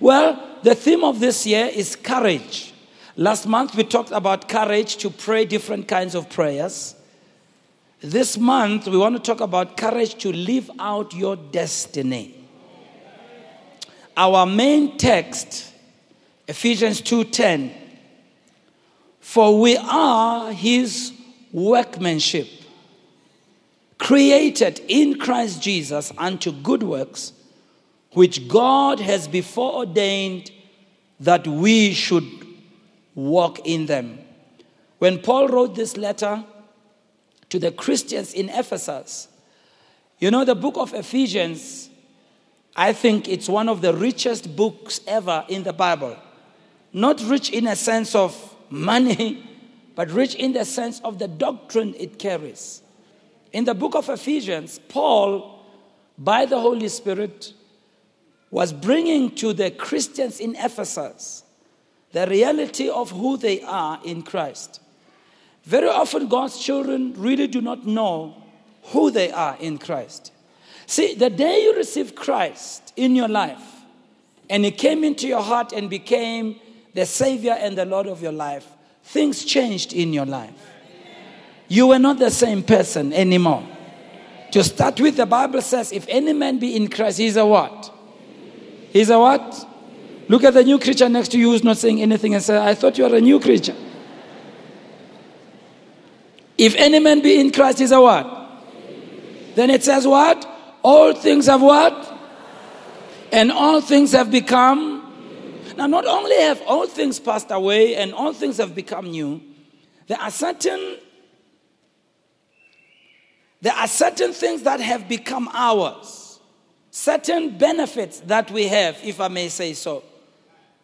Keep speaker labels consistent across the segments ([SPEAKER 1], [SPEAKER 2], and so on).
[SPEAKER 1] Well, the theme of this year is courage. Last month we talked about courage to pray different kinds of prayers. This month we want to talk about courage to live out your destiny. Our main text Ephesians 2:10 For we are his workmanship created in Christ Jesus unto good works which God has before ordained that we should walk in them. When Paul wrote this letter to the Christians in Ephesus, you know, the book of Ephesians, I think it's one of the richest books ever in the Bible. Not rich in a sense of money, but rich in the sense of the doctrine it carries. In the book of Ephesians, Paul, by the Holy Spirit, was bringing to the Christians in Ephesus the reality of who they are in Christ. Very often, God's children really do not know who they are in Christ. See, the day you receive Christ in your life and He came into your heart and became the Savior and the Lord of your life, things changed in your life. You were not the same person anymore. To start with, the Bible says, if any man be in Christ, he's a what? He's a what? Look at the new creature next to you who's not saying anything and say, I thought you were a new creature. If any man be in Christ, he's a what? Then it says what? All things have what? And all things have become. Now, not only have all things passed away and all things have become new, there are certain there are certain things that have become ours certain benefits that we have, if I may say so.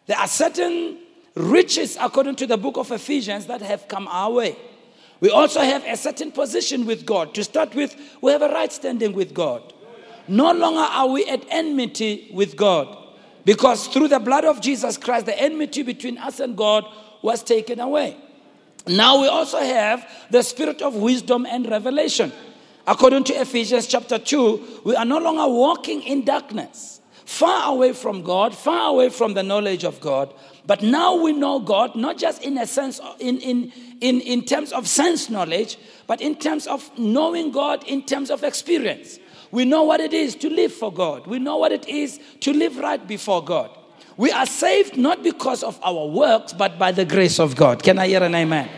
[SPEAKER 1] There are certain riches, according to the book of Ephesians, that have come our way. We also have a certain position with God. To start with, we have a right standing with God. No longer are we at enmity with God because through the blood of Jesus Christ, the enmity between us and God was taken away. Now we also have the spirit of wisdom and revelation. According to Ephesians chapter 2, we are no longer walking in darkness, far away from God, far away from the knowledge of God. But now we know God, not just in a sense, in, in, in, in terms of sense knowledge, but in terms of knowing God, in terms of experience. We know what it is to live for God. We know what it is to live right before God. We are saved not because of our works, but by the grace of God. Can I hear an amen?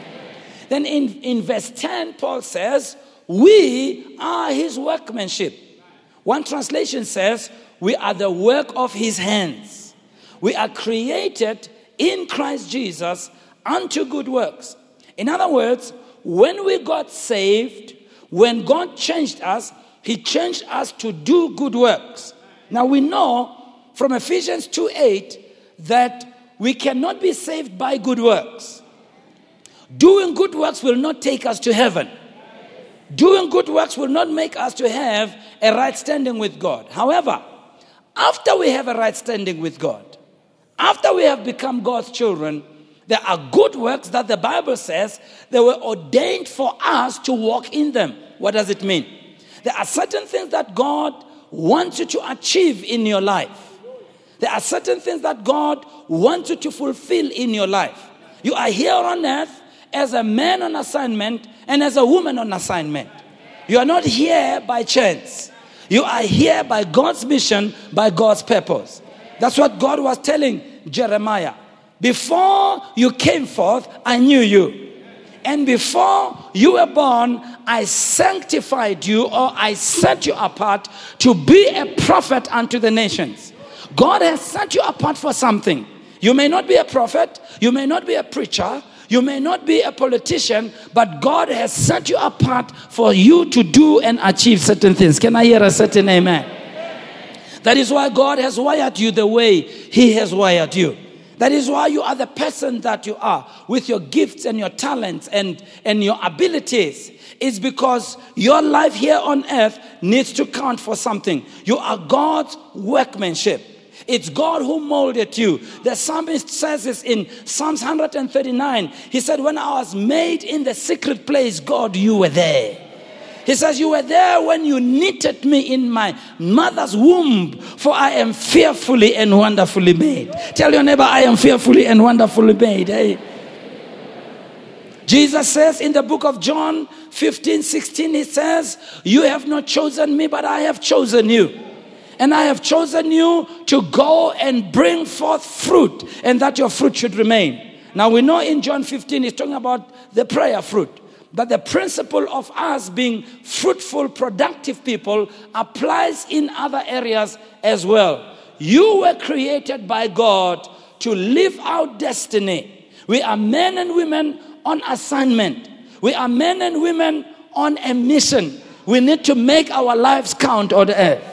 [SPEAKER 1] Then in, in verse 10, Paul says, we are his workmanship. One translation says, We are the work of his hands. We are created in Christ Jesus unto good works. In other words, when we got saved, when God changed us, he changed us to do good works. Now we know from Ephesians 2 8 that we cannot be saved by good works. Doing good works will not take us to heaven. Doing good works will not make us to have a right standing with God. However, after we have a right standing with God, after we have become God's children, there are good works that the Bible says they were ordained for us to walk in them. What does it mean? There are certain things that God wants you to achieve in your life. There are certain things that God wants you to fulfill in your life. You are here on earth as a man on assignment and as a woman on assignment. You are not here by chance. You are here by God's mission, by God's purpose. That's what God was telling Jeremiah. Before you came forth, I knew you. And before you were born, I sanctified you or I set you apart to be a prophet unto the nations. God has set you apart for something. You may not be a prophet, you may not be a preacher, you may not be a politician, but God has set you apart for you to do and achieve certain things. Can I hear a certain amen? That is why God has wired you the way He has wired you. That is why you are the person that you are with your gifts and your talents and, and your abilities. It's because your life here on earth needs to count for something. You are God's workmanship. It's God who molded you. The psalmist says this in Psalms 139. He said, When I was made in the secret place, God, you were there. He says, You were there when you knitted me in my mother's womb, for I am fearfully and wonderfully made. Tell your neighbor, I am fearfully and wonderfully made. Hey. Jesus says in the book of John 15 16, He says, You have not chosen me, but I have chosen you. And I have chosen you to go and bring forth fruit, and that your fruit should remain. Now we know in John 15, he's talking about the prayer fruit. But the principle of us being fruitful, productive people applies in other areas as well. You were created by God to live out destiny. We are men and women on assignment. We are men and women on a mission. We need to make our lives count on earth.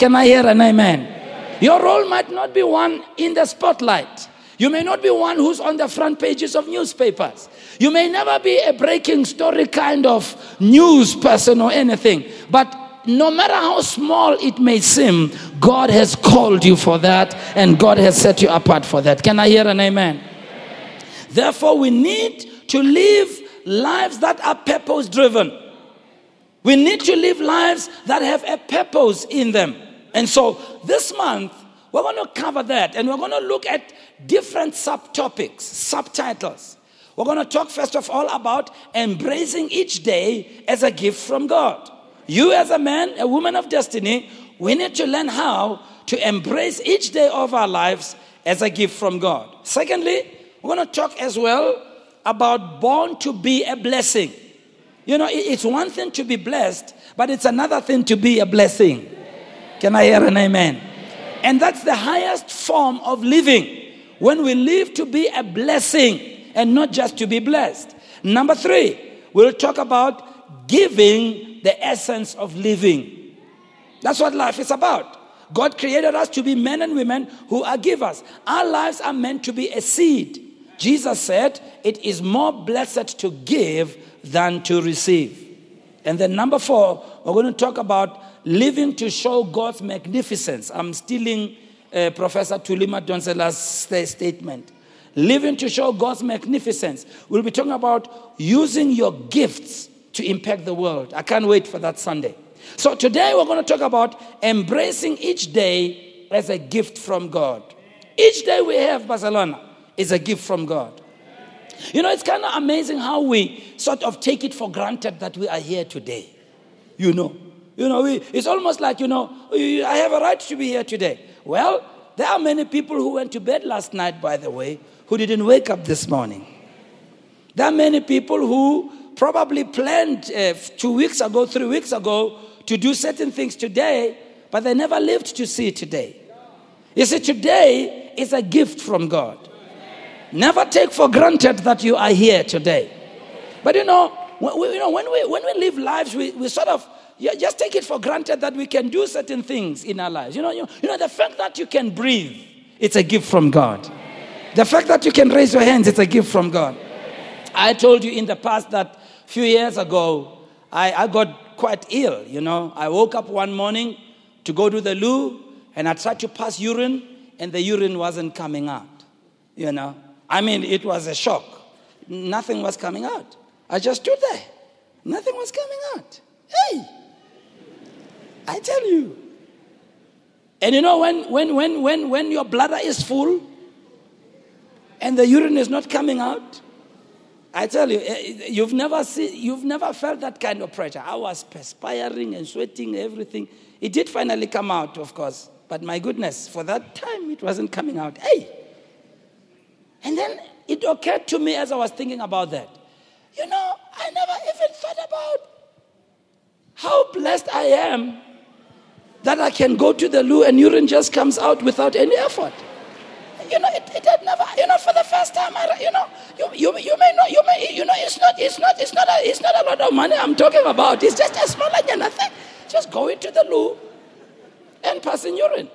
[SPEAKER 1] Can I hear an amen? Your role might not be one in the spotlight. You may not be one who's on the front pages of newspapers. You may never be a breaking story kind of news person or anything. But no matter how small it may seem, God has called you for that and God has set you apart for that. Can I hear an amen? Therefore, we need to live lives that are purpose driven. We need to live lives that have a purpose in them. And so this month, we're going to cover that and we're going to look at different subtopics, subtitles. We're going to talk first of all about embracing each day as a gift from God. You, as a man, a woman of destiny, we need to learn how to embrace each day of our lives as a gift from God. Secondly, we're going to talk as well about born to be a blessing. You know, it's one thing to be blessed, but it's another thing to be a blessing. Can I hear an amen? And that's the highest form of living. When we live to be a blessing and not just to be blessed. Number three, we'll talk about giving the essence of living. That's what life is about. God created us to be men and women who are givers. Our lives are meant to be a seed. Jesus said, It is more blessed to give than to receive. And then, number four, we're going to talk about living to show God's magnificence. I'm stealing uh, Professor Thuli Madonsela's statement. Living to show God's magnificence. We'll be talking about using your gifts to impact the world. I can't wait for that Sunday. So today we're going to talk about embracing each day as a gift from God. Each day we have Barcelona is a gift from God. You know, it's kind of amazing how we sort of take it for granted that we are here today. You know, you know, we, it's almost like, you know, I have a right to be here today. Well, there are many people who went to bed last night, by the way, who didn't wake up this morning. There are many people who probably planned uh, two weeks ago, three weeks ago, to do certain things today, but they never lived to see today. You see, today is a gift from God. Never take for granted that you are here today. But you know, when we, you know, when we, when we live lives, we, we sort of just take it for granted that we can do certain things in our lives. You know, you, you know, the fact that you can breathe, it's a gift from God. The fact that you can raise your hands, it's a gift from God. I told you in the past that a few years ago, I, I got quite ill, you know. I woke up one morning to go to the loo and I tried to pass urine and the urine wasn't coming out, you know. I mean, it was a shock. Nothing was coming out. I just stood there. Nothing was coming out. Hey! I tell you. And you know, when, when, when, when, when your bladder is full and the urine is not coming out, I tell you, eh, eh, you've never, seen, you've never felt that kind of pressure. I was perspiring and sweating, everything. It did finally come out, of course. But my goodness, for that time, it wasn't coming out. Hey! And then it occurred to me as I was thinking about that. You know, I never even thought about how blessed I am that I can go to the loo and urine just comes out without any effort. You know, it, it had never, you know, for the first time, I, you know, you, you, you may not, you may, you know, it's not, it's not, it's not, a, it's not a lot of money I'm talking about. It's just a small, like nothing. Just going to the loo and passing urine.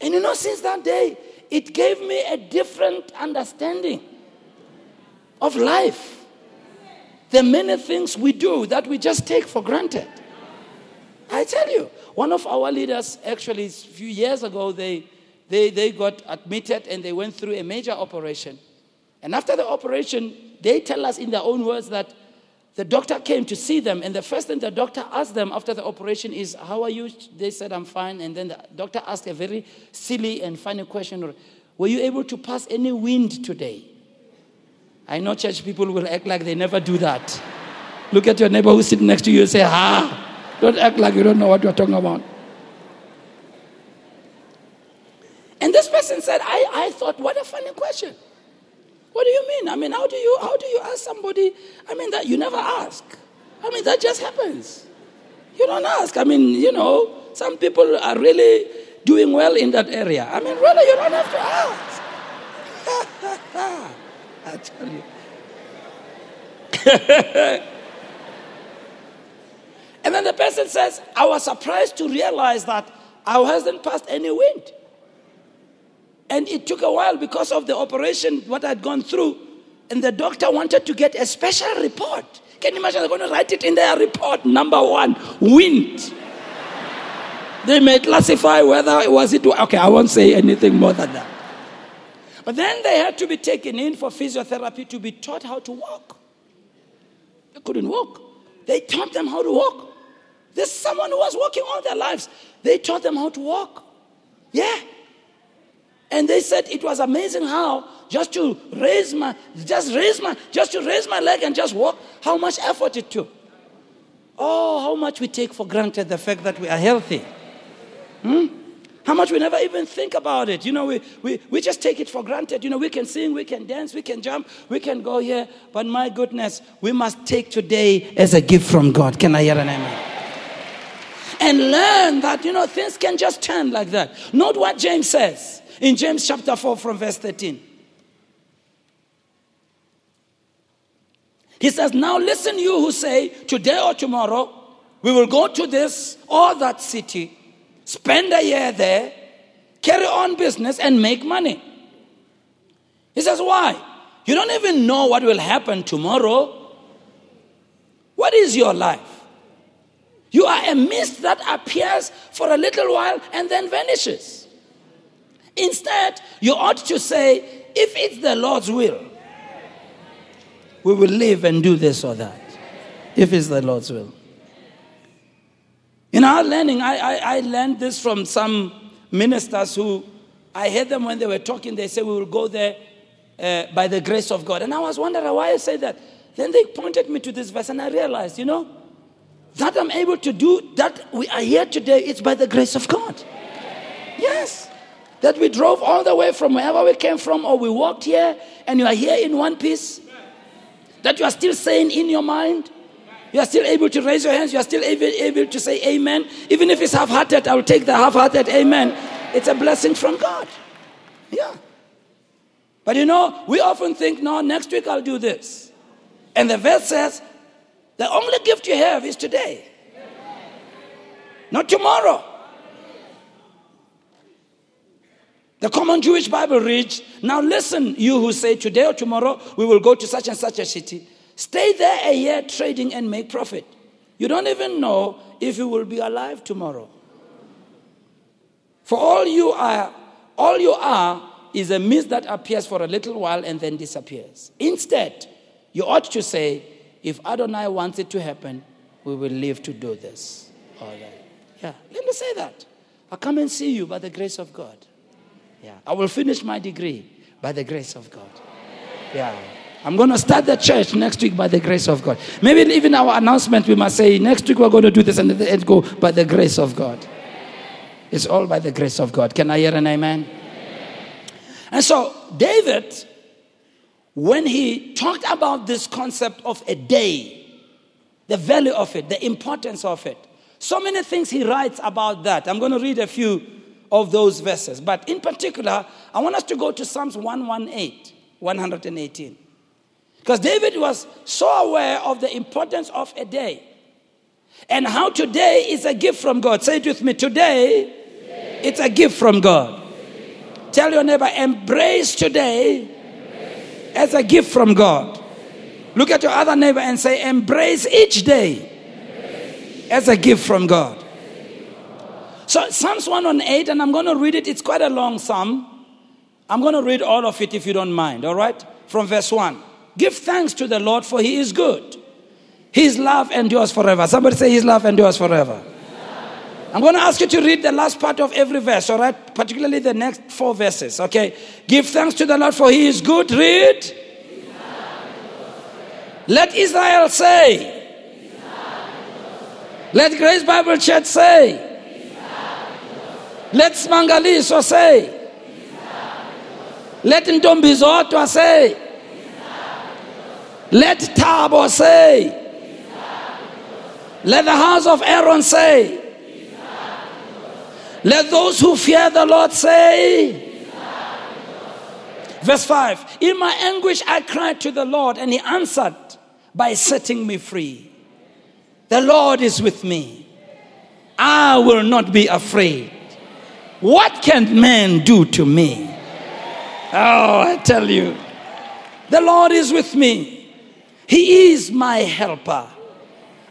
[SPEAKER 1] And you know, since that day, it gave me a different understanding of life. The many things we do that we just take for granted. I tell you, one of our leaders, actually, a few years ago, they, they, they got admitted and they went through a major operation. And after the operation, they tell us in their own words that the doctor came to see them, and the first thing the doctor asked them after the operation is, How are you? They said, I'm fine. And then the doctor asked a very silly and funny question Were you able to pass any wind today? I know church people will act like they never do that. Look at your neighbor who's sitting next to you and say, Ah, don't act like you don't know what you're talking about. And this person said, I, I thought, what a funny question. What do you mean? I mean, how do you how do you ask somebody? I mean, that you never ask. I mean, that just happens. You don't ask. I mean, you know, some people are really doing well in that area. I mean, really, you don't have to ask. I tell you. and then the person says, I was surprised to realize that I hasn't passed any wind. And it took a while because of the operation, what I'd gone through. And the doctor wanted to get a special report. Can you imagine? They're going to write it in their report. Number one, wind. They may classify whether it was it. Okay, I won't say anything more than that. But then they had to be taken in for physiotherapy to be taught how to walk. They couldn't walk. They taught them how to walk. There's someone who was walking all their lives. They taught them how to walk. Yeah. And they said it was amazing how just to raise my, just raise my, just to raise my leg and just walk, how much effort it took. Oh, how much we take for granted the fact that we are healthy. Hmm? How much we never even think about it. You know, we, we, we just take it for granted. You know, we can sing, we can dance, we can jump, we can go here. But my goodness, we must take today as a gift from God. Can I hear an amen? And learn that, you know, things can just turn like that. Note what James says in James chapter 4 from verse 13. He says, Now listen, you who say, Today or tomorrow, we will go to this or that city, spend a year there, carry on business, and make money. He says, Why? You don't even know what will happen tomorrow. What is your life? You are a mist that appears for a little while and then vanishes. Instead, you ought to say, if it's the Lord's will, we will live and do this or that. If it's the Lord's will. In our learning, I, I, I learned this from some ministers who I heard them when they were talking, they said, We will go there uh, by the grace of God. And I was wondering why I say that. Then they pointed me to this verse, and I realized, you know, that I'm able to do that we are here today, it's by the grace of God. Yes. That we drove all the way from wherever we came from, or we walked here, and you are here in one piece. That you are still saying in your mind. You are still able to raise your hands. You are still able, able to say amen. Even if it's half hearted, I will take the half hearted amen. It's a blessing from God. Yeah. But you know, we often think, no, next week I'll do this. And the verse says, the only gift you have is today, not tomorrow. The common Jewish Bible reads, Now listen, you who say today or tomorrow we will go to such and such a city. Stay there a year trading and make profit. You don't even know if you will be alive tomorrow. For all you are, all you are is a mist that appears for a little while and then disappears. Instead, you ought to say, if Adonai wants it to happen, we will live to do this. All right. Yeah, let me say that. I'll come and see you by the grace of God. Yeah. I will finish my degree by the grace of God. Yeah. I'm going to start the church next week by the grace of God. Maybe even our announcement, we must say, next week we're going to do this and then go by the grace of God. It's all by the grace of God. Can I hear an amen? And so, David, when he talked about this concept of a day, the value of it, the importance of it, so many things he writes about that. I'm going to read a few of those verses. But in particular, I want us to go to Psalms 118, 118. Because David was so aware of the importance of a day and how today is a gift from God. Say it with me today, today. it's a gift from God. Tell your neighbor, embrace today. As a gift from God. Look at your other neighbor and say, embrace each day as a gift from God. So Psalms 118, and I'm going to read it. It's quite a long psalm. I'm going to read all of it if you don't mind, all right? From verse 1. Give thanks to the Lord, for he is good. His love endures forever. Somebody say, His love endures forever. I'm going to ask you to read the last part of every verse, all right? Particularly the next four verses, okay? Give thanks to the Lord for he is good. Read. Let Israel say. Let Grace Bible Church say. Let Smangaliso say. Let Ntombizodwa say. Let Thabo say. Let the house of Aaron say. Let those who fear the Lord say. Verse 5 In my anguish I cried to the Lord, and he answered by setting me free. The Lord is with me. I will not be afraid. What can man do to me? Oh, I tell you, the Lord is with me. He is my helper.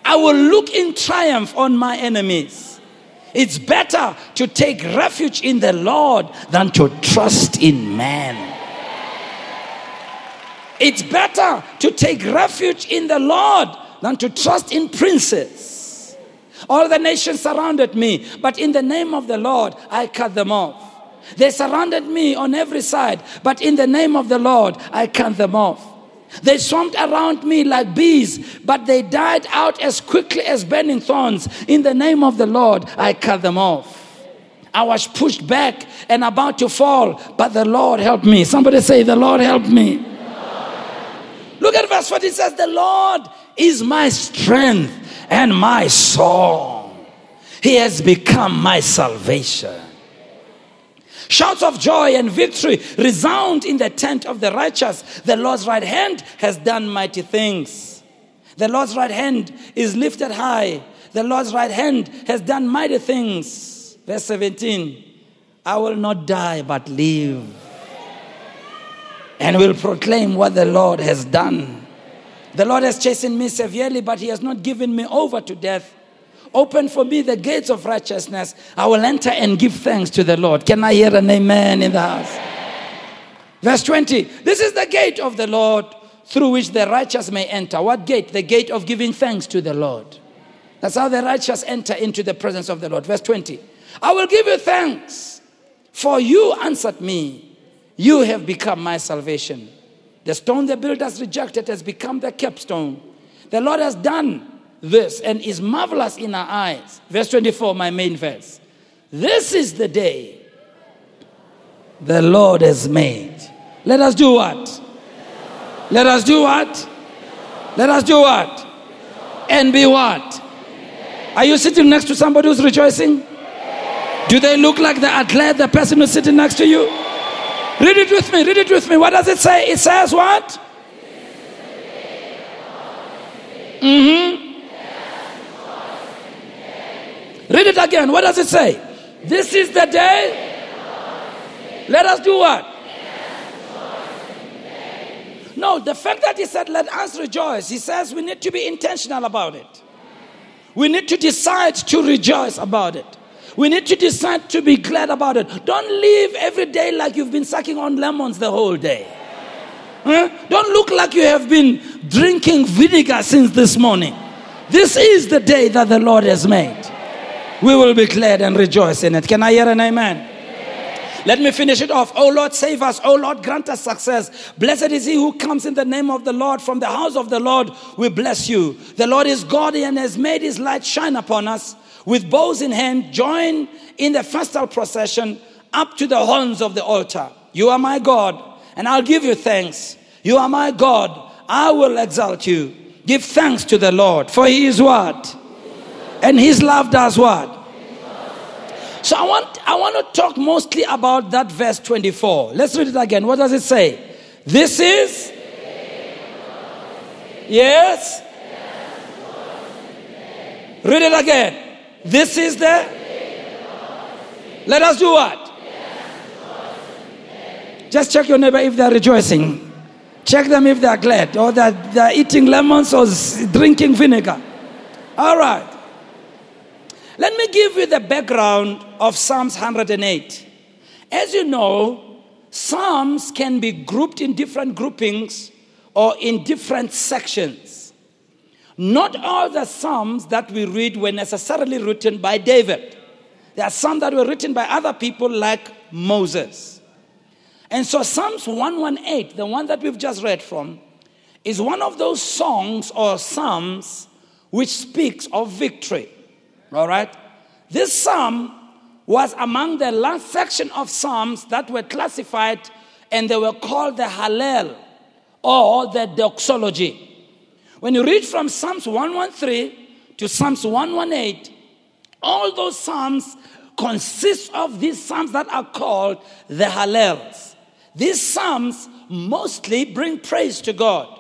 [SPEAKER 1] I will look in triumph on my enemies. It's better to take refuge in the Lord than to trust in man. It's better to take refuge in the Lord than to trust in princes. All the nations surrounded me, but in the name of the Lord, I cut them off. They surrounded me on every side, but in the name of the Lord, I cut them off. They swarmed around me like bees, but they died out as quickly as burning thorns. In the name of the Lord, I cut them off. I was pushed back and about to fall, but the Lord helped me. Somebody say, The Lord helped me. Look at verse 40. It says, The Lord is my strength and my song. He has become my salvation. Shouts of joy and victory resound in the tent of the righteous. The Lord's right hand has done mighty things. The Lord's right hand is lifted high. The Lord's right hand has done mighty things. Verse 17 I will not die but live and will proclaim what the Lord has done. The Lord has chastened me severely, but He has not given me over to death. Open for me the gates of righteousness. I will enter and give thanks to the Lord. Can I hear an amen in the house? Verse 20 This is the gate of the Lord through which the righteous may enter. What gate? The gate of giving thanks to the Lord. That's how the righteous enter into the presence of the Lord. Verse 20 I will give you thanks, for you answered me. You have become my salvation. The stone the builders rejected has become the capstone. The Lord has done this and is marvelous in our eyes. Verse 24, my main verse. This is the day the Lord has made. Let us do what? Let us do what? Let us do what? And be what? Are you sitting next to somebody who's rejoicing? Do they look like are glad the person who's sitting next to you? Read it with me, read it with me. What does it say? It says what? Mm-hmm. Read it again. What does it say? This is the day. Let us do what? No, the fact that he said, let us rejoice, he says we need to be intentional about it. We need to decide to rejoice about it. We need to decide to be glad about it. Don't live every day like you've been sucking on lemons the whole day. Huh? Don't look like you have been drinking vinegar since this morning. This is the day that the Lord has made we will be glad and rejoice in it. Can I hear an amen? Let me finish it off. Oh Lord, save us. Oh Lord, grant us success. Blessed is he who comes in the name of the Lord. From the house of the Lord, we bless you. The Lord is God and has made his light shine upon us. With bows in hand, join in the festal procession up to the horns of the altar. You are my God, and I'll give you thanks. You are my God. I will exalt you. Give thanks to the Lord, for he is what? And his love does what? So I want I want to talk mostly about that verse 24. Let's read it again. What does it say? This is Yes. Read it again. This is the Let us do what? Just check your neighbor if they're rejoicing. Check them if they're glad or that they're eating lemons or drinking vinegar. All right. Let me give you the background of Psalms 108. As you know, Psalms can be grouped in different groupings or in different sections. Not all the Psalms that we read were necessarily written by David. There are some that were written by other people like Moses. And so Psalms 118, the one that we've just read from, is one of those songs or psalms which speaks of victory. All right? This psalm was among the last section of psalms that were classified and they were called the Hallel or the doxology. When you read from Psalms 113 to Psalms 118, all those psalms consist of these psalms that are called the Hallels. These psalms mostly bring praise to God.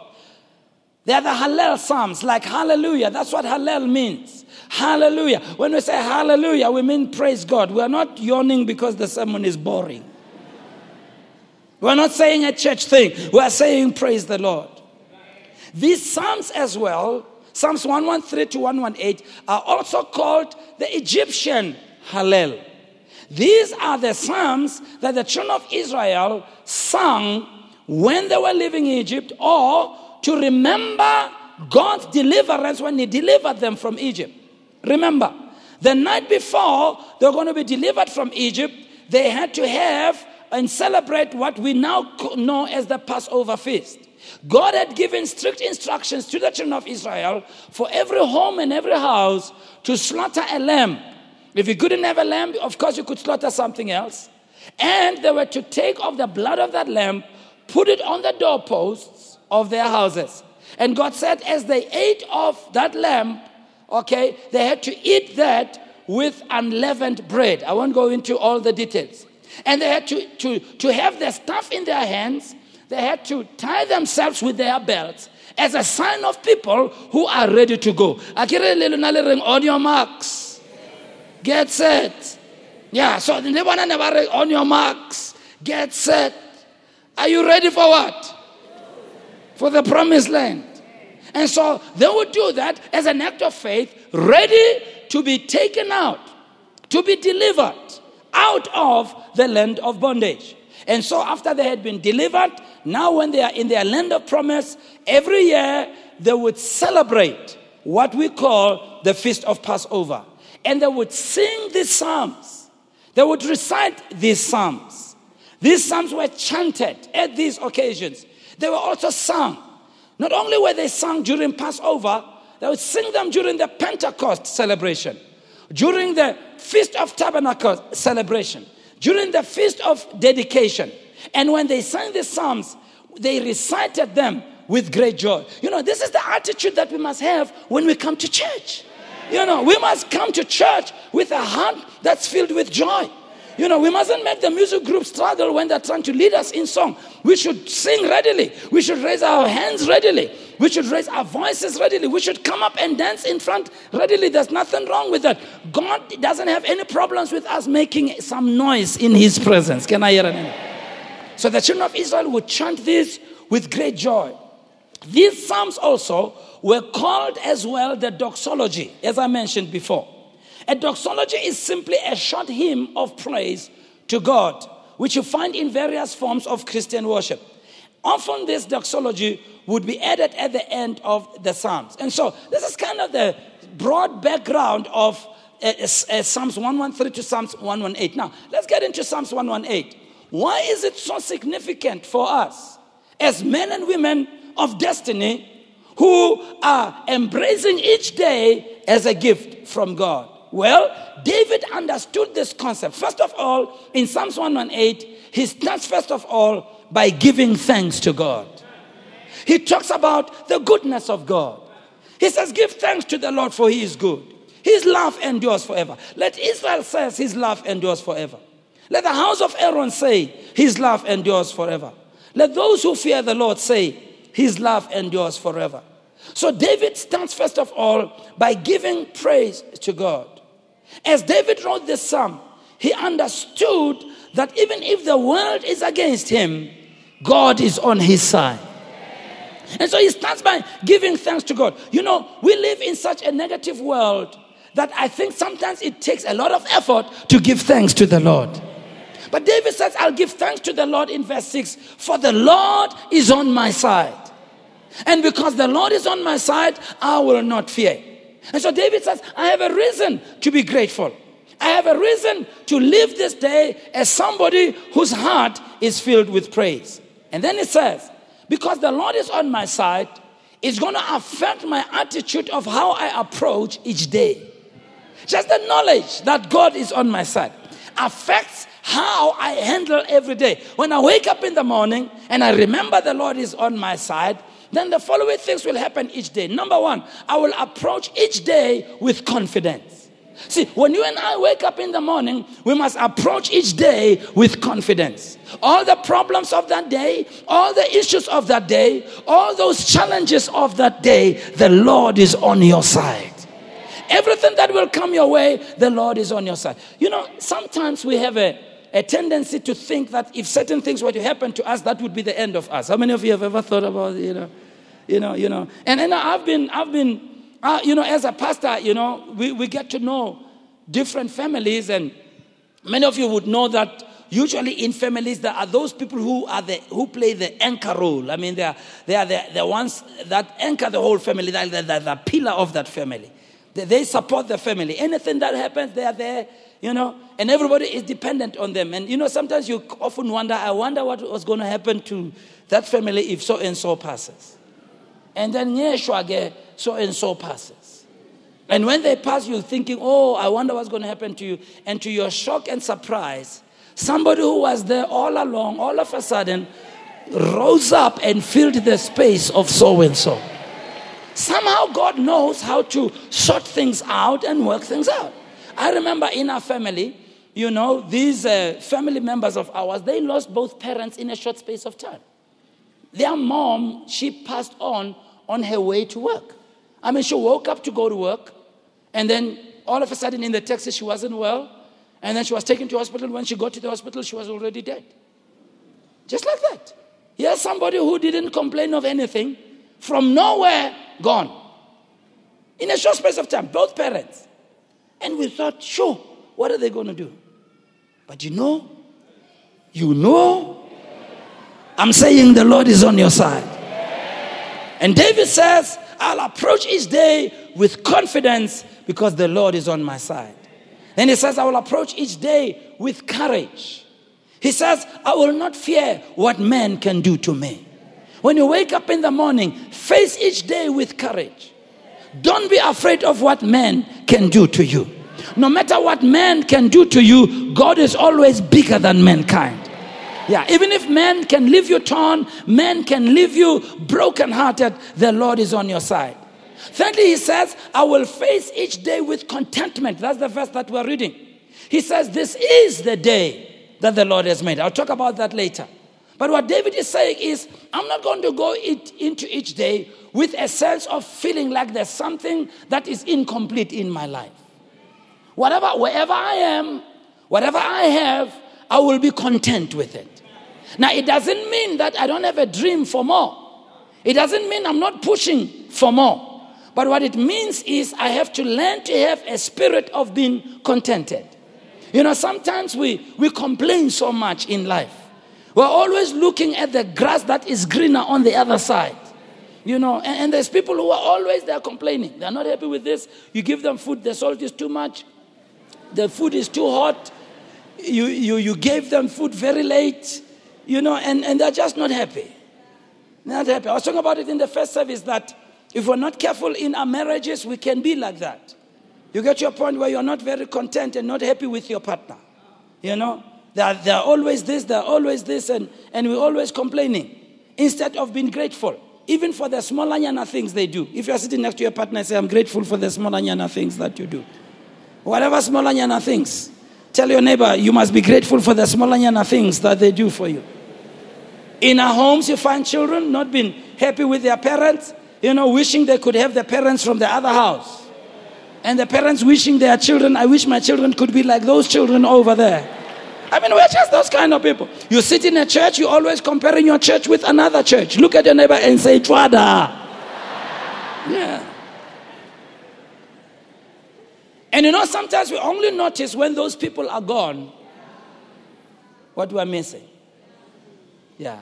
[SPEAKER 1] They are the Hallel Psalms, like hallelujah. That's what Hallel means. Hallelujah. When we say hallelujah, we mean praise God. We are not yawning because the sermon is boring. We're not saying a church thing. We are saying praise the Lord. These Psalms as well, Psalms 113 to 118, are also called the Egyptian Hallel. These are the Psalms that the children of Israel sung when they were living in Egypt or to remember God's deliverance when He delivered them from Egypt. Remember, the night before they were going to be delivered from Egypt, they had to have and celebrate what we now know as the Passover feast. God had given strict instructions to the children of Israel for every home and every house to slaughter a lamb. If you couldn't have a lamb, of course you could slaughter something else. And they were to take of the blood of that lamb, put it on the doorposts, of their houses. And God said, as they ate of that lamb, okay, they had to eat that with unleavened bread. I won't go into all the details. And they had to, to, to have their stuff in their hands, they had to tie themselves with their belts as a sign of people who are ready to go. On your marks, get set. Yeah, so on your marks, get set. Are you ready for what? For the promised land. And so they would do that as an act of faith, ready to be taken out, to be delivered out of the land of bondage. And so after they had been delivered, now when they are in their land of promise, every year they would celebrate what we call the Feast of Passover. And they would sing these psalms. They would recite these psalms. These psalms were chanted at these occasions. They were also sung. Not only were they sung during Passover, they would sing them during the Pentecost celebration, during the Feast of Tabernacles celebration, during the Feast of Dedication. And when they sang the Psalms, they recited them with great joy. You know, this is the attitude that we must have when we come to church. You know, we must come to church with a heart that's filled with joy. You know, we mustn't make the music group struggle when they're trying to lead us in song. We should sing readily. We should raise our hands readily. We should raise our voices readily. We should come up and dance in front readily. There's nothing wrong with that. God doesn't have any problems with us making some noise in His presence. Can I hear amen? So the children of Israel would chant this with great joy. These psalms also were called as well the doxology, as I mentioned before. A doxology is simply a short hymn of praise to God, which you find in various forms of Christian worship. Often, this doxology would be added at the end of the Psalms. And so, this is kind of the broad background of uh, uh, Psalms 113 to Psalms 118. Now, let's get into Psalms 118. Why is it so significant for us as men and women of destiny who are embracing each day as a gift from God? Well, David understood this concept. First of all, in Psalms 118, he starts first of all by giving thanks to God. He talks about the goodness of God. He says, Give thanks to the Lord, for he is good. His love endures forever. Let Israel say, His love endures forever. Let the house of Aaron say, His love endures forever. Let those who fear the Lord say, His love endures forever. So David starts first of all by giving praise to God. As David wrote this psalm, he understood that even if the world is against him, God is on his side. And so he starts by giving thanks to God. You know, we live in such a negative world that I think sometimes it takes a lot of effort to give thanks to the Lord. But David says, I'll give thanks to the Lord in verse 6 for the Lord is on my side. And because the Lord is on my side, I will not fear. And so David says, I have a reason to be grateful. I have a reason to live this day as somebody whose heart is filled with praise. And then it says, because the Lord is on my side, it's going to affect my attitude of how I approach each day. Just the knowledge that God is on my side affects how I handle every day. When I wake up in the morning and I remember the Lord is on my side, then the following things will happen each day. Number one, I will approach each day with confidence. See, when you and I wake up in the morning, we must approach each day with confidence. All the problems of that day, all the issues of that day, all those challenges of that day, the Lord is on your side. Everything that will come your way, the Lord is on your side. You know, sometimes we have a, a tendency to think that if certain things were to happen to us, that would be the end of us. How many of you have ever thought about, you know, you know, you know? And, and I've been, I've been, uh, you know, as a pastor, you know, we, we get to know different families, and many of you would know that usually in families there are those people who are the who play the anchor role. I mean, they are they are the, the ones that anchor the whole family. They are the, the, the pillar of that family. They, they support the family. Anything that happens, they are there. You know, and everybody is dependent on them. And you know, sometimes you often wonder, I wonder what was going to happen to that family if so and so passes. And then Yeshua so and so passes. And when they pass, you're thinking, oh, I wonder what's going to happen to you. And to your shock and surprise, somebody who was there all along, all of a sudden, rose up and filled the space of so and so. Somehow God knows how to sort things out and work things out. I remember in our family, you know, these uh, family members of ours, they lost both parents in a short space of time. Their mom, she passed on on her way to work. I mean, she woke up to go to work, and then all of a sudden in the taxi, she wasn't well. And then she was taken to hospital. When she got to the hospital, she was already dead. Just like that. Here's somebody who didn't complain of anything, from nowhere, gone. In a short space of time, both parents. And we thought, sure, what are they going to do? But you know, you know, I'm saying the Lord is on your side. And David says, I'll approach each day with confidence because the Lord is on my side. Then he says, I will approach each day with courage. He says, I will not fear what man can do to me. When you wake up in the morning, face each day with courage. Don't be afraid of what man can do to you. No matter what man can do to you, God is always bigger than mankind. Yeah, even if man can leave you torn, man can leave you brokenhearted, the Lord is on your side. Thirdly, he says, I will face each day with contentment. That's the verse that we're reading. He says, This is the day that the Lord has made. I'll talk about that later. But what David is saying is, I'm not going to go into each day with a sense of feeling like there's something that is incomplete in my life. Whatever, wherever I am, whatever I have, I will be content with it. Now, it doesn't mean that I don't have a dream for more. It doesn't mean I'm not pushing for more. But what it means is I have to learn to have a spirit of being contented. You know, sometimes we, we complain so much in life. We're always looking at the grass that is greener on the other side. You know, and, and there's people who are always there complaining. They're not happy with this. You give them food, the salt is too much, the food is too hot. You, you, you gave them food very late, you know, and, and they're just not happy. They're not happy. I was talking about it in the first service that if we're not careful in our marriages, we can be like that. You get to a point where you're not very content and not happy with your partner. You know, they're, they're always this, they're always this, and, and we're always complaining instead of being grateful. Even for the small anyana things they do. If you're sitting next to your partner and say, I'm grateful for the small anyana things that you do. Whatever small anyana things, tell your neighbor, you must be grateful for the small anyana things that they do for you. In our homes, you find children not being happy with their parents, you know, wishing they could have the parents from the other house. And the parents wishing their children, I wish my children could be like those children over there. I mean, we're just those kind of people. You sit in a church, you're always comparing your church with another church. Look at your neighbor and say, Twada. Yeah. And you know, sometimes we only notice when those people are gone what we're missing. Yeah.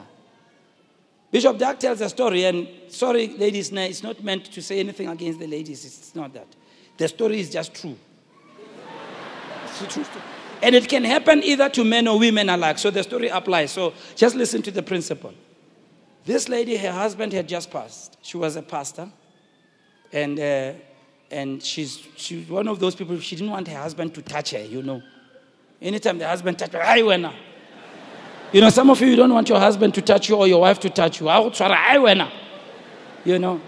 [SPEAKER 1] Bishop Dag tells a story, and sorry, ladies, it's not meant to say anything against the ladies. It's not that. The story is just true. it's true story. And it can happen either to men or women alike. So the story applies. So just listen to the principle. This lady, her husband had just passed. She was a pastor. And, uh, and she's, she's one of those people, she didn't want her husband to touch her, you know. Anytime the husband touched her, I went You know, some of you, you don't want your husband to touch you or your wife to touch you. I went You know.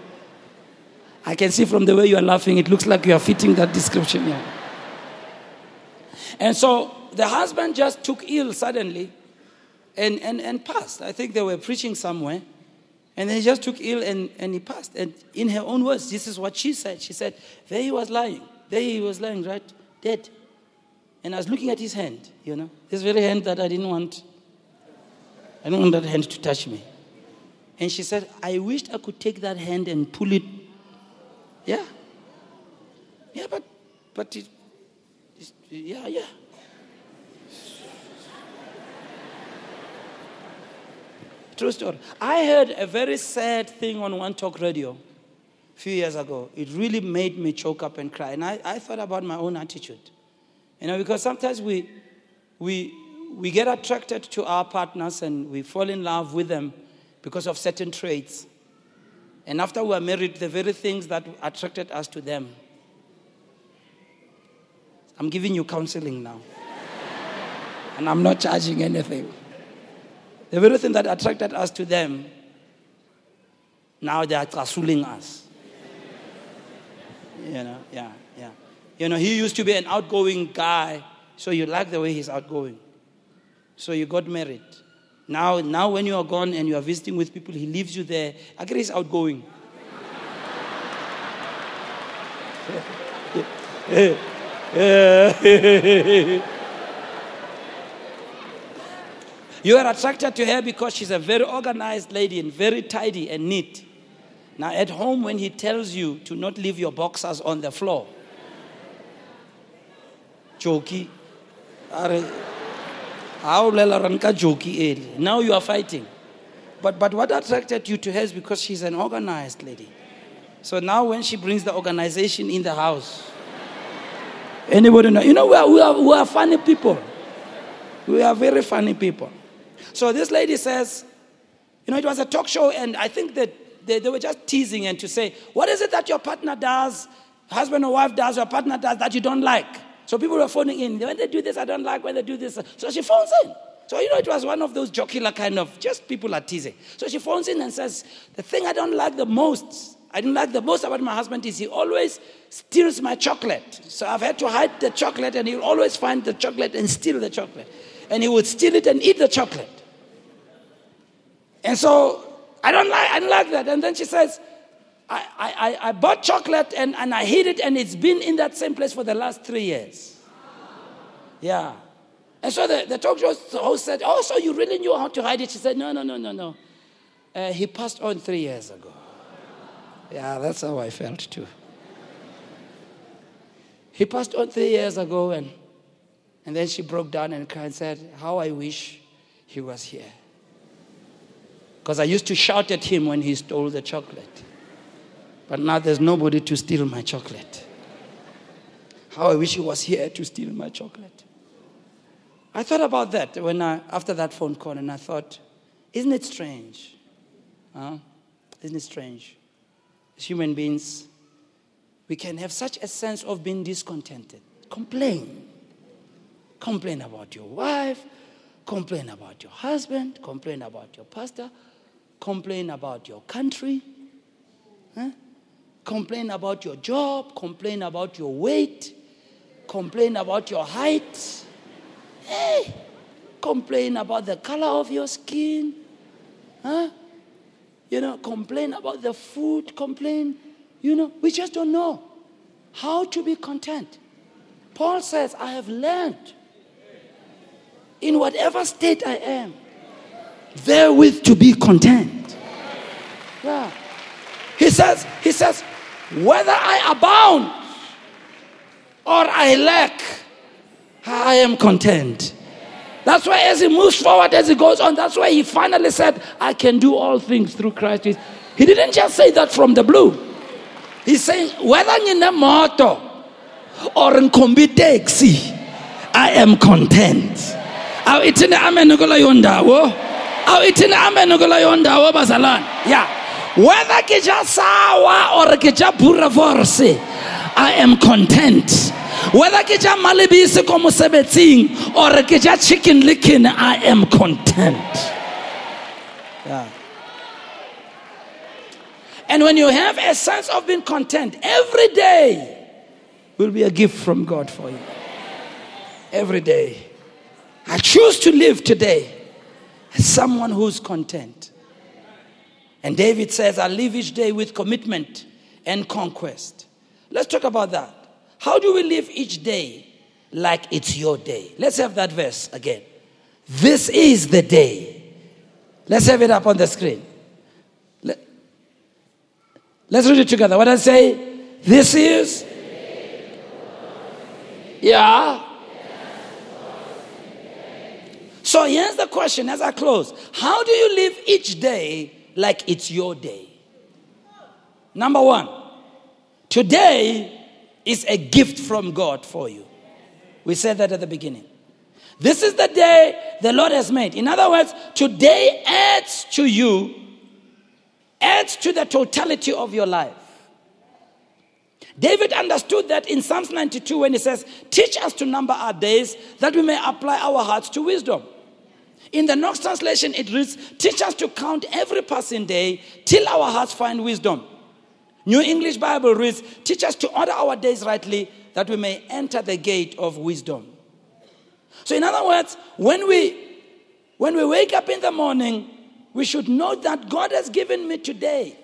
[SPEAKER 1] I can see from the way you are laughing, it looks like you are fitting that description. Yeah. And so the husband just took ill suddenly and, and, and passed. I think they were preaching somewhere. And then he just took ill and, and he passed. And in her own words, this is what she said. She said, There he was lying. There he was lying, right? Dead. And I was looking at his hand, you know, this very hand that I didn't want. I didn't want that hand to touch me. And she said, I wished I could take that hand and pull it. Yeah. Yeah, but, but it, yeah, yeah. True story. I heard a very sad thing on One Talk Radio a few years ago. It really made me choke up and cry. And I, I thought about my own attitude. You know, because sometimes we, we, we get attracted to our partners and we fall in love with them because of certain traits. And after we are married, the very things that attracted us to them I'm giving you counseling now. and I'm not charging anything. The very thing that attracted us to them, now they are trasuling us. You know, yeah, yeah. You know, he used to be an outgoing guy, so you like the way he's outgoing. So you got married. Now, now when you are gone and you are visiting with people, he leaves you there. I guess he's outgoing. you are attracted to her because she's a very organized lady and very tidy and neat. Now, at home, when he tells you to not leave your boxers on the floor, jokey. Now you are fighting. But, but what attracted you to her is because she's an organized lady. So now when she brings the organization in the house, Anybody know? You know, we are, we, are, we are funny people. We are very funny people. So this lady says, you know, it was a talk show, and I think that they, they were just teasing and to say, what is it that your partner does, husband or wife does, your partner does that you don't like? So people were phoning in. When they do this, I don't like. When they do this, so she phones in. So, you know, it was one of those jocular kind of, just people are teasing. So she phones in and says, the thing I don't like the most I don't like the most about my husband is he always steals my chocolate. So I've had to hide the chocolate, and he'll always find the chocolate and steal the chocolate. And he would steal it and eat the chocolate. And so I don't like, I don't like that. And then she says, I, I, I bought chocolate and, and I hid it, and it's been in that same place for the last three years. Yeah. And so the, the talk show host said, Oh, so you really knew how to hide it? She said, No, no, no, no, no. Uh, he passed on three years ago. Yeah, that's how I felt too. He passed on three years ago, and, and then she broke down and cried and said, How I wish he was here. Because I used to shout at him when he stole the chocolate. But now there's nobody to steal my chocolate. How I wish he was here to steal my chocolate. I thought about that when I, after that phone call, and I thought, isn't it strange? Huh? Isn't it strange? As human beings, we can have such a sense of being discontented. Complain. Complain about your wife, complain about your husband, complain about your pastor, complain about your country, huh? complain about your job, complain about your weight, complain about your height, hey, complain about the color of your skin, huh? You know, complain about the food, complain. You know, we just don't know how to be content. Paul says, I have learned in whatever state I am, therewith to be content. Yeah. He says, he says, whether I abound or I lack, I am content. That's why as he moves forward, as he goes on, that's why he finally said, I can do all things through Christ. He didn't just say that from the blue. He's saying, whether in a motor or in combi taxi, I am content. Aw ithini amen kulayo ndawo? Aw ithini amen kulayo ndawo bazalwane? Yeah. Whether ke ja sawa or ke pura force, I am content. Whether ke ja malebisi ko mosebetsing or ke ja Chicken Licken, I am content. Yeah. And when you have a sense of being content, every day will be a gift from God for you. Every day. I choose to live today as someone who's content. And David says, I live each day with commitment and conquest. Let's talk about that. How do we live each day like it's your day? Let's have that verse again. This is the day. Let's have it up on the screen. Let, us read it together. What I say? This is. Yeah. So here's the question as I close How do you live each day like it's your day? Number one, today is a gift from God for you. We said that at the beginning. This is the day the Lord has made. In other words, today adds to you, adds to the totality of your life. David understood that in Psalms 92 when he says, Teach us to number our days that we may apply our hearts to wisdom. In the Knox translation, it reads, Teach us to count every passing day till our hearts find wisdom. New English Bible reads, Teach us to order our days rightly that we may enter the gate of wisdom. So, in other words, when we, when we wake up in the morning, we should know that God has given me today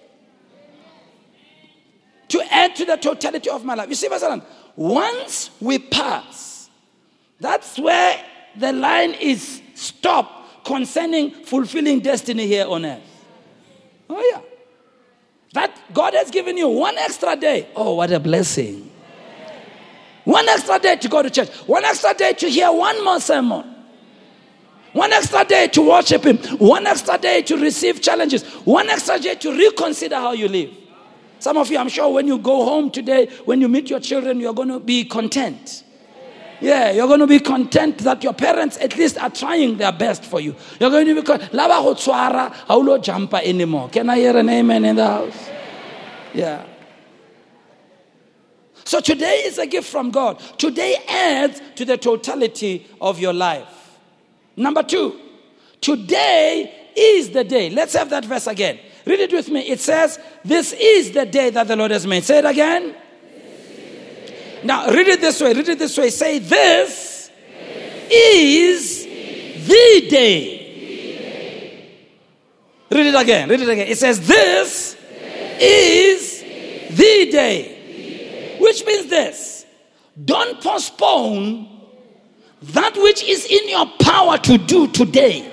[SPEAKER 1] to add to the totality of my life. You see, Pastor, once we pass, that's where the line is stopped concerning fulfilling destiny here on earth. Oh, yeah. That God has given you one extra day. Oh, what a blessing. One extra day to go to church. One extra day to hear one more sermon. One extra day to worship Him. One extra day to receive challenges. One extra day to reconsider how you live. Some of you, I'm sure, when you go home today, when you meet your children, you're going to be content. Yeah, you're going to be content that your parents at least are trying their best for you. You're going to be. Lava hotswara, haulo jumper anymore. Can I hear an amen in the house? Yeah. So today is a gift from God. Today adds to the totality of your life. Number two, today is the day. Let's have that verse again. Read it with me. It says, This is the day that the Lord has made. Say it again. Now, read it this way. Read it this way. Say, This, is, the day. Read it again. Read it again. It says, This, is, the day. Which means this don't postpone that which is in your power to do today.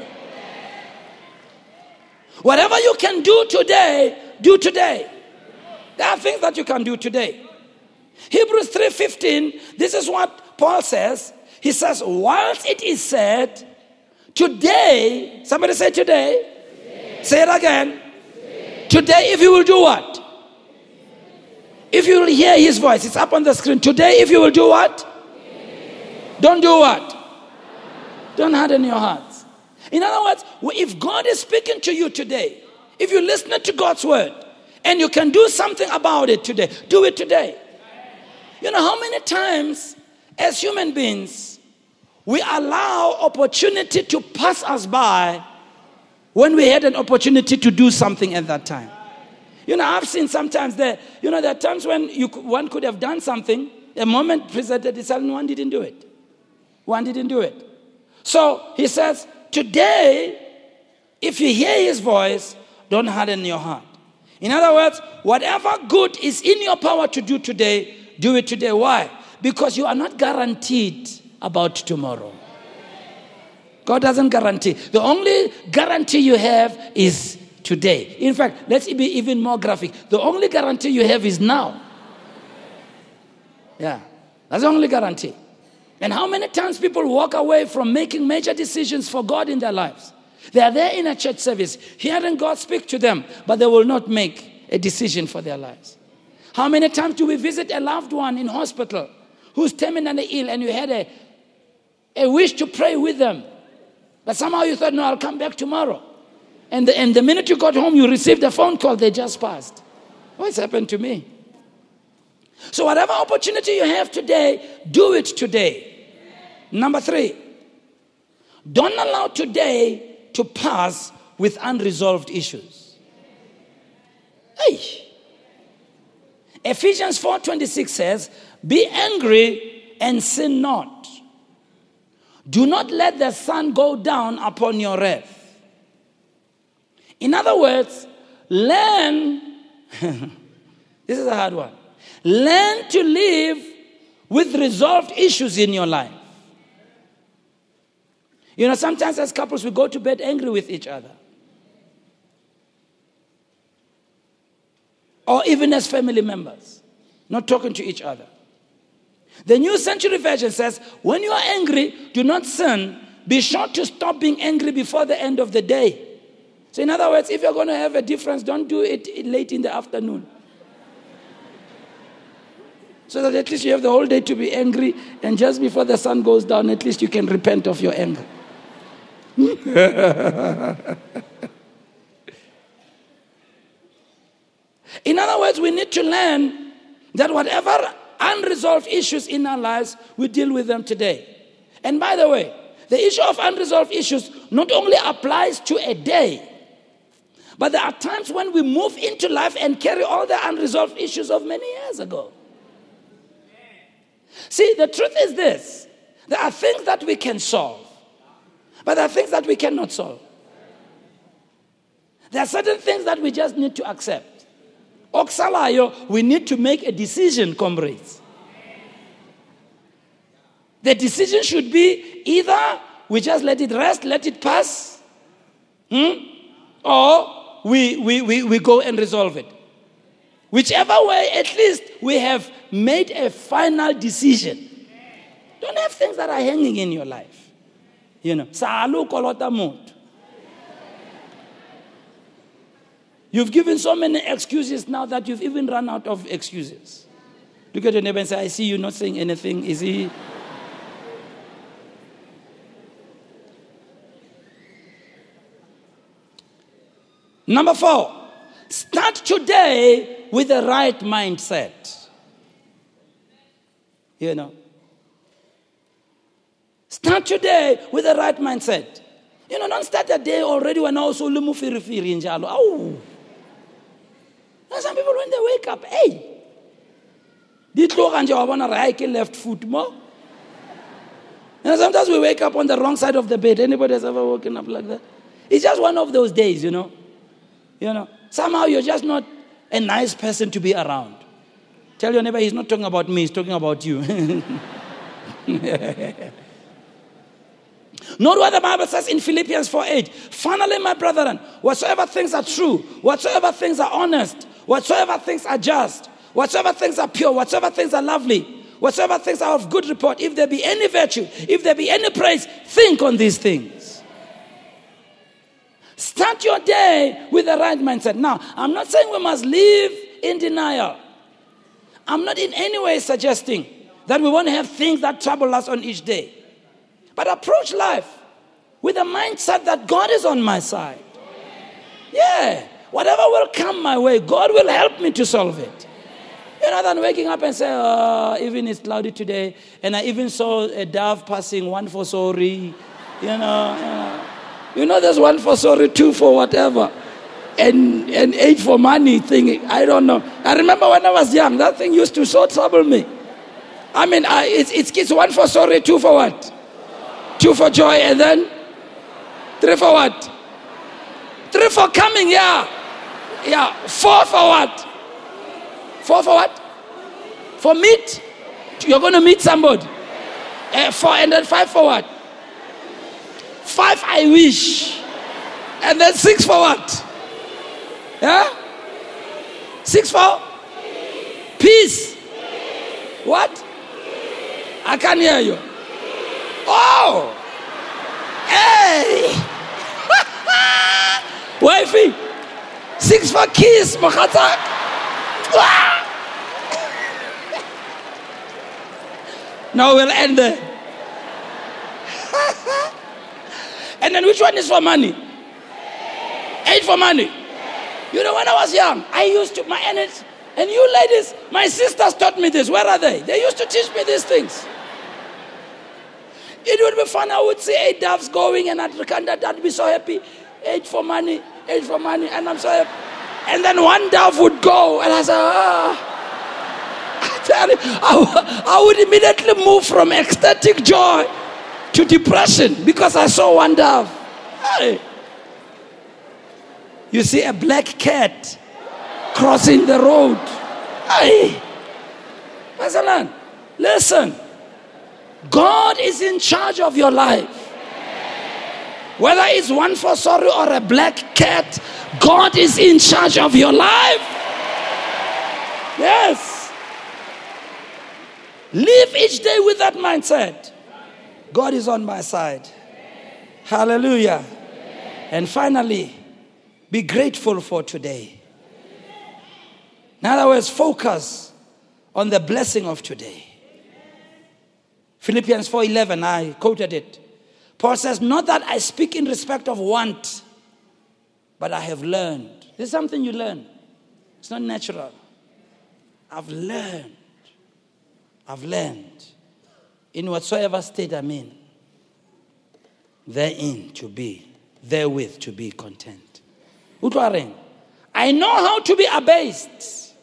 [SPEAKER 1] Whatever you can do today, do today. There are things that you can do today. Hebrews 3:15, this is what Paul says. He says, "Whilst it is said, today, somebody say today. today. Say it again. Today. today, if you will do what? If you will hear his voice, it's up on the screen. Today, if you will do what? Don't do what? Don't harden your hearts. In other words, if God is speaking to you today, if you listen to God's word and you can do something about it today, do it today. You know how many times as human beings we allow opportunity to pass us by when we had an opportunity to do something at that time. You know, I've seen sometimes there, you know, there are times when you, one could have done something, a moment presented itself, and one didn't do it. One didn't do it. So he says, Today, if you hear his voice, don't harden your heart. In other words, whatever good is in your power to do today, do it today. Why? Because you are not guaranteed about tomorrow. God doesn't guarantee. The only guarantee you have is today. In fact, let's be even more graphic. The only guarantee you have is now. Yeah, that's the only guarantee. And how many times people walk away from making major decisions for God in their lives? They are there in a church service, hearing God speak to them, but they will not make a decision for their lives. How many times do we visit a loved one in hospital who's terminally ill and you had a, a wish to pray with them? But somehow you thought, no, I'll come back tomorrow. And the, and the minute you got home, you received a phone call, they just passed. What's happened to me? So, whatever opportunity you have today, do it today. Number three, don't allow today to pass with unresolved issues. Hey. Ephesians 4:26 says, "Be angry and sin not. Do not let the sun go down upon your wrath." In other words, learn this is a hard one. Learn to live with resolved issues in your life. You know, sometimes as couples, we go to bed angry with each other. Or even as family members, not talking to each other. The New Century Version says, when you are angry, do not sin. Be sure to stop being angry before the end of the day. So, in other words, if you're going to have a difference, don't do it late in the afternoon. So that at least you have the whole day to be angry, and just before the sun goes down, at least you can repent of your anger. In other words, we need to learn that whatever unresolved issues in our lives, we deal with them today. And by the way, the issue of unresolved issues not only applies to a day, but there are times when we move into life and carry all the unresolved issues of many years ago. See, the truth is this there are things that we can solve. But there are things that we cannot solve. There are certain things that we just need to accept. Oxalayo, we need to make a decision, comrades. The decision should be either we just let it rest, let it pass, hmm? or we, we, we, we go and resolve it. Whichever way, at least we have made a final decision. Don't have things that are hanging in your life. You know, kolota mut. You've given so many excuses now that you've even run out of excuses. Look at your neighbor and say, I see you not saying anything. Is he? Number four, start today with the right mindset. You know, Start today with the right mindset. You know, don't start the day already when also lumu firi firi njalo. Oh. Some people when they wake up, hey. Di tloga nje wa bona right left foot mo. And sometimes we wake up on the wrong side of the bed. Anybody has ever woken up like that? It's just one of those days, you know. You know, somehow you're just not a nice person to be around. Tell your neighbor he's not talking about me, he's talking about you. Note what the Bible says in Philippians 4 8. Finally, my brethren, whatsoever things are true, whatsoever things are honest, whatsoever things are just, whatsoever things are pure, whatsoever things are lovely, whatsoever things are of good report, if there be any virtue, if there be any praise, think on these things. Start your day with the right mindset. Now, I'm not saying we must live in denial. I'm not in any way suggesting that we won't have things that trouble us on each day. But approach life with a mindset that God is on my side. Yeah. Whatever will come my way, God will help me to solve it. You know, than waking up and say, oh, even it's cloudy today, and I even saw a dove passing, one for sorry. You know, you know, you know there's one for sorry, two for whatever, and, and eight for money thing. I don't know. I remember when I was young, that thing used to so trouble me. I mean, I, it's, it's, it's one for sorry, two for what? Two for joy, and then three for what? Three for coming, yeah. Yeah. Four for what? Four for what? For meet? You're going to meet somebody. Uh, four, and then five for what? Five, I wish. And then six for what? Yeah? Six for? Peace. What? I can't hear you. Oh! Hey! Wifey, six for kiss, Mahatak. now we'll end there. and then which one is for money? Eight for money. You know, when I was young, I used to, my energy, and you ladies, my sisters taught me this. Where are they? They used to teach me these things. It would be fun. I would see eight doves going, and I'd be so happy. Eight for money, age for money, and I'm happy. And then one dove would go, and I said, ah. I, I would immediately move from ecstatic joy to depression because I saw one dove. Hey. You see a black cat crossing the road. Hey. Listen. God is in charge of your life. Whether it's one for sorrow or a black cat, God is in charge of your life. Yes. Live each day with that mindset. God is on my side. Hallelujah. And finally, be grateful for today. In other words, focus on the blessing of today. Philippians 4:11 I quoted it. Paul says, "Not that I speak in respect of want, but I have learned." This is something you learn. It's not natural. I've learned. I've learned in whatsoever state I'm in, therein to be, therewith to be content. I know how to be abased.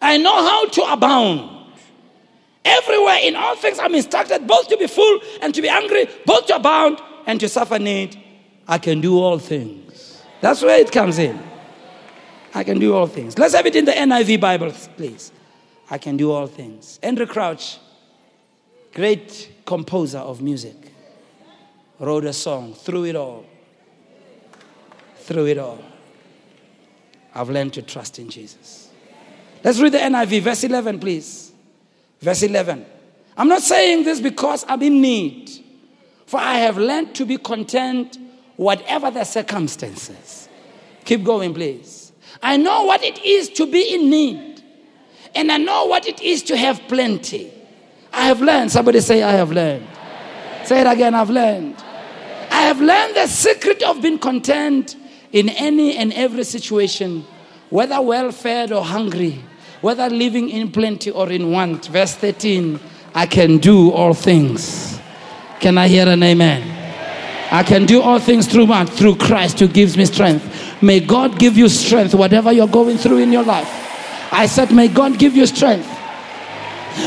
[SPEAKER 1] I know how to abound. Everywhere in all things I'm instructed both to be full and to be hungry, both to abound and to suffer need. I can do all things. That's where it comes in. I can do all things. Let's have it in the NIV Bible, please. I can do all things. Andraé Crouch, great composer of music, wrote a song, Through It All. Through it all. I've learned to trust in Jesus. Let's read the NIV, verse 11, please. Verse 11. I'm not saying this because I'm in need, for I have learned to be content whatever the circumstances. Keep going, please. I know what it is to be in need, and I know what it is to have plenty. I have learned. Somebody say, I have learned. Say it again, I've learned. I have learned the secret of being content in any and every situation, whether well fed or hungry whether living in plenty or in want. Verse 13, I can do all things. Can I hear an amen? I can do all things through man, through Christ who gives me strength. May God give you strength, whatever you're going through in your life. I said, May God give you strength.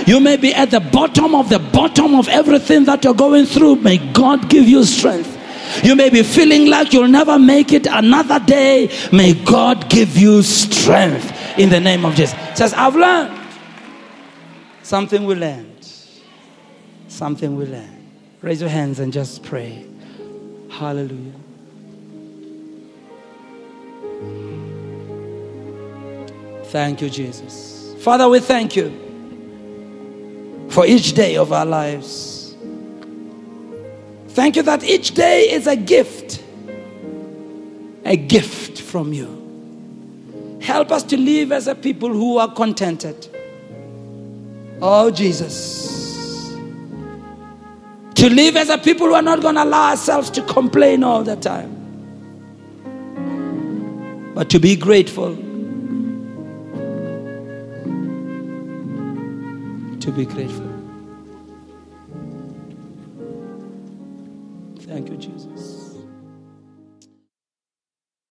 [SPEAKER 1] You may be at the bottom of the bottom of everything that you're going through. May God give you strength. You may be feeling like you'll never make it another day. May God give you strength in the name of Jesus. Says, I've learned. Something we learned. Something we learned. Raise your hands and just pray. Hallelujah. Thank you, Jesus. Father, we thank you for each day of our lives. Thank you that each day is a gift, a gift from you. Help us to live as a people who are contented. Oh, Jesus. To live as a people who are not going to allow ourselves to complain all the time, but to be grateful. To be grateful. Thank you, Jesus.